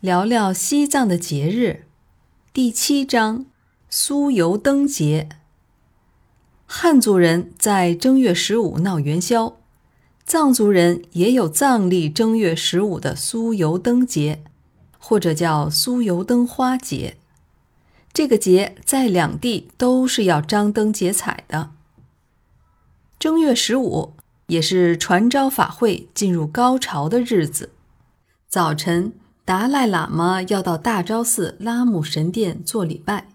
聊聊西藏的节日。第七章：酥油灯节。汉族人在正月十五闹元宵，藏族人也有藏历正月十五的酥油灯节，或者叫酥油灯花节。这个节在两地都是要张灯结彩的。正月十五也是传召法会进入高潮的日子。早晨，达赖喇嘛要到大昭寺拉姆神殿做礼拜，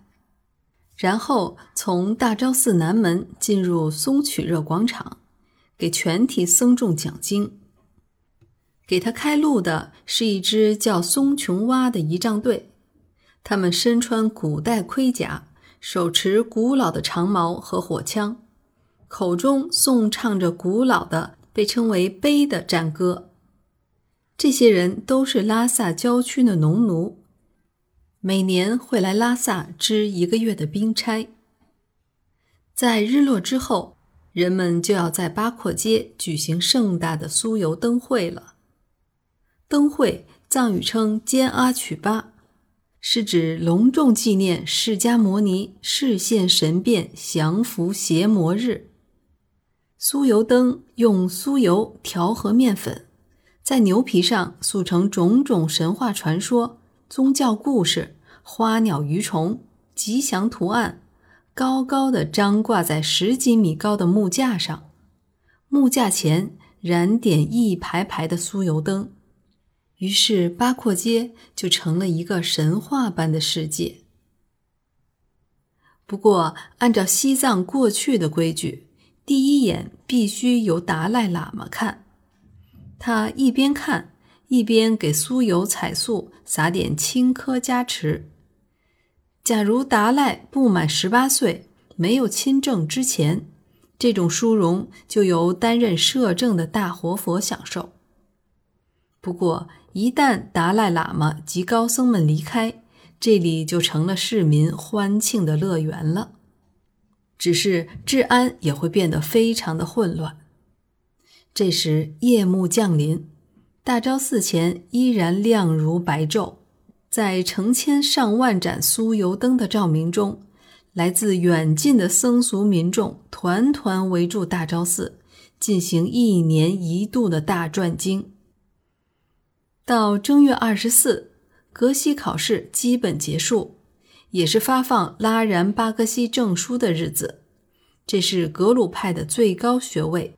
然后从大昭寺南门进入松曲热广场，给全体僧众讲经。给他开路的是一支叫松琼蛙的仪仗队，他们身穿古代盔甲，手持古老的长矛和火枪，口中颂唱着古老的被称为“碑”的战歌。这些人都是拉萨郊区的农奴，每年会来拉萨支一个月的兵差。在日落之后，人们就要在八廓街举行盛大的酥油灯会了。灯会藏语称“坚阿曲巴”，是指隆重纪念释迦牟尼示现神变降服邪魔日。酥油灯用酥油调和面粉。在牛皮上塑成种种神话传说、宗教故事、花鸟鱼虫、吉祥图案，高高的张挂在十几米高的木架上。木架前燃点一排排的酥油灯，于是八廓街就成了一个神话般的世界。不过，按照西藏过去的规矩，第一眼必须由达赖喇嘛看。他一边看，一边给酥油彩素撒点青稞加持。假如达赖不满十八岁，没有亲政之前，这种殊荣就由担任摄政的大活佛享受。不过，一旦达赖喇嘛及高僧们离开，这里就成了市民欢庆的乐园了。只是治安也会变得非常的混乱。这时夜幕降临，大昭寺前依然亮如白昼。在成千上万盏酥油灯的照明中，来自远近的僧俗民众团团围住大昭寺，进行一年一度的大转经。到正月二十四，格西考试基本结束，也是发放拉然巴格西证书的日子。这是格鲁派的最高学位。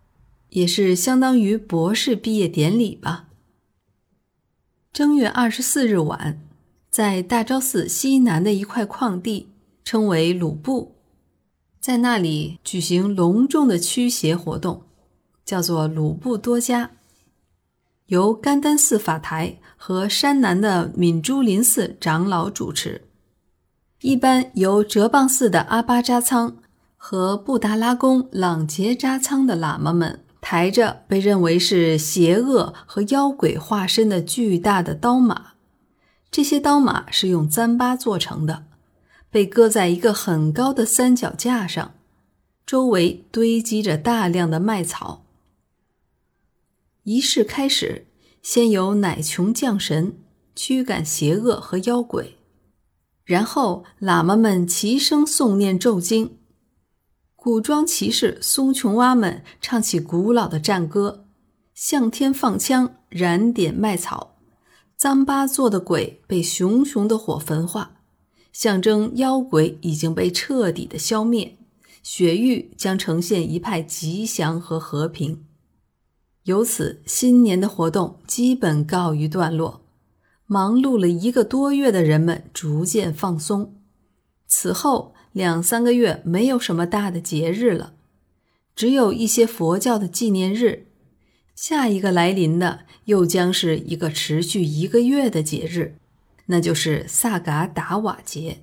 也是相当于博士毕业典礼吧。正月二十四日晚，在大昭寺西南的一块矿地，称为鲁布，在那里举行隆重的驱邪活动，叫做鲁布多加，由甘丹寺法台和山南的敏珠林寺长老主持，一般由哲蚌寺的阿巴扎仓和布达拉宫朗杰扎仓的喇嘛们。抬着被认为是邪恶和妖鬼化身的巨大的刀马，这些刀马是用糌粑做成的，被搁在一个很高的三脚架上，周围堆积着大量的麦草。仪式开始，先由乃琼降神驱赶邪恶和妖鬼，然后喇嘛们齐声诵念咒经。古装骑士松琼蛙们唱起古老的战歌，向天放枪，燃点麦草，糌粑做的鬼被熊熊的火焚化，象征妖鬼已经被彻底的消灭，雪域将呈现一派吉祥和和平。由此，新年的活动基本告一段落，忙碌了一个多月的人们逐渐放松。此后。两三个月没有什么大的节日了，只有一些佛教的纪念日。下一个来临的又将是一个持续一个月的节日，那就是萨嘎达瓦节。